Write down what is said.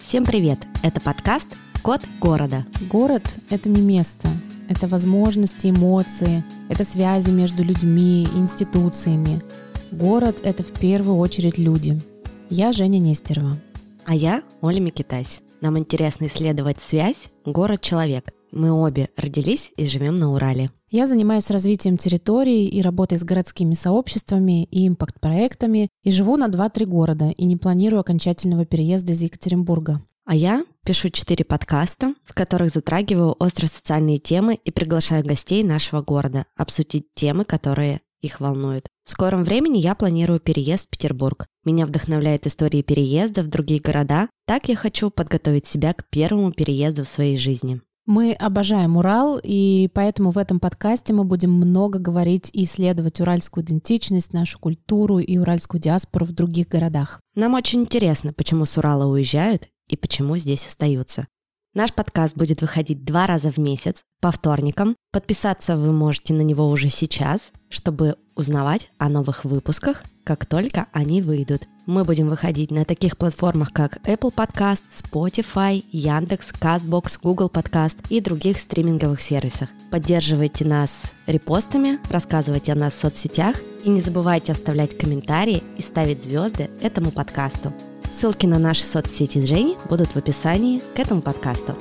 Всем привет! Это подкаст «Код города». Город — это не место, это возможности, эмоции, это связи между людьми, институциями. Город — это в первую очередь люди. Я Женя Нестерова. А я Оля Микитась. Нам интересно исследовать связь город-человек. Мы обе родились и живем на Урале. Я занимаюсь развитием территорий и работой с городскими сообществами и импакт-проектами, и живу на 2-3 города, и не планирую окончательного переезда из Екатеринбурга. А я пишу четыре подкаста, в которых затрагиваю остро-социальные темы и приглашаю гостей нашего города обсудить темы, которые их волнуют. В скором времени я планирую переезд в Петербург. Меня вдохновляет истории переезда в другие города. Так я хочу подготовить себя к первому переезду в своей жизни. Мы обожаем Урал, и поэтому в этом подкасте мы будем много говорить и исследовать уральскую идентичность, нашу культуру и уральскую диаспору в других городах. Нам очень интересно, почему с Урала уезжают и почему здесь остаются. Наш подкаст будет выходить два раза в месяц, по вторникам. Подписаться вы можете на него уже сейчас, чтобы узнавать о новых выпусках, как только они выйдут. Мы будем выходить на таких платформах, как Apple Podcast, Spotify, Яндекс, Castbox, Google Podcast и других стриминговых сервисах. Поддерживайте нас репостами, рассказывайте о нас в соцсетях и не забывайте оставлять комментарии и ставить звезды этому подкасту. Ссылки на наши соцсети с Женей будут в описании к этому подкасту.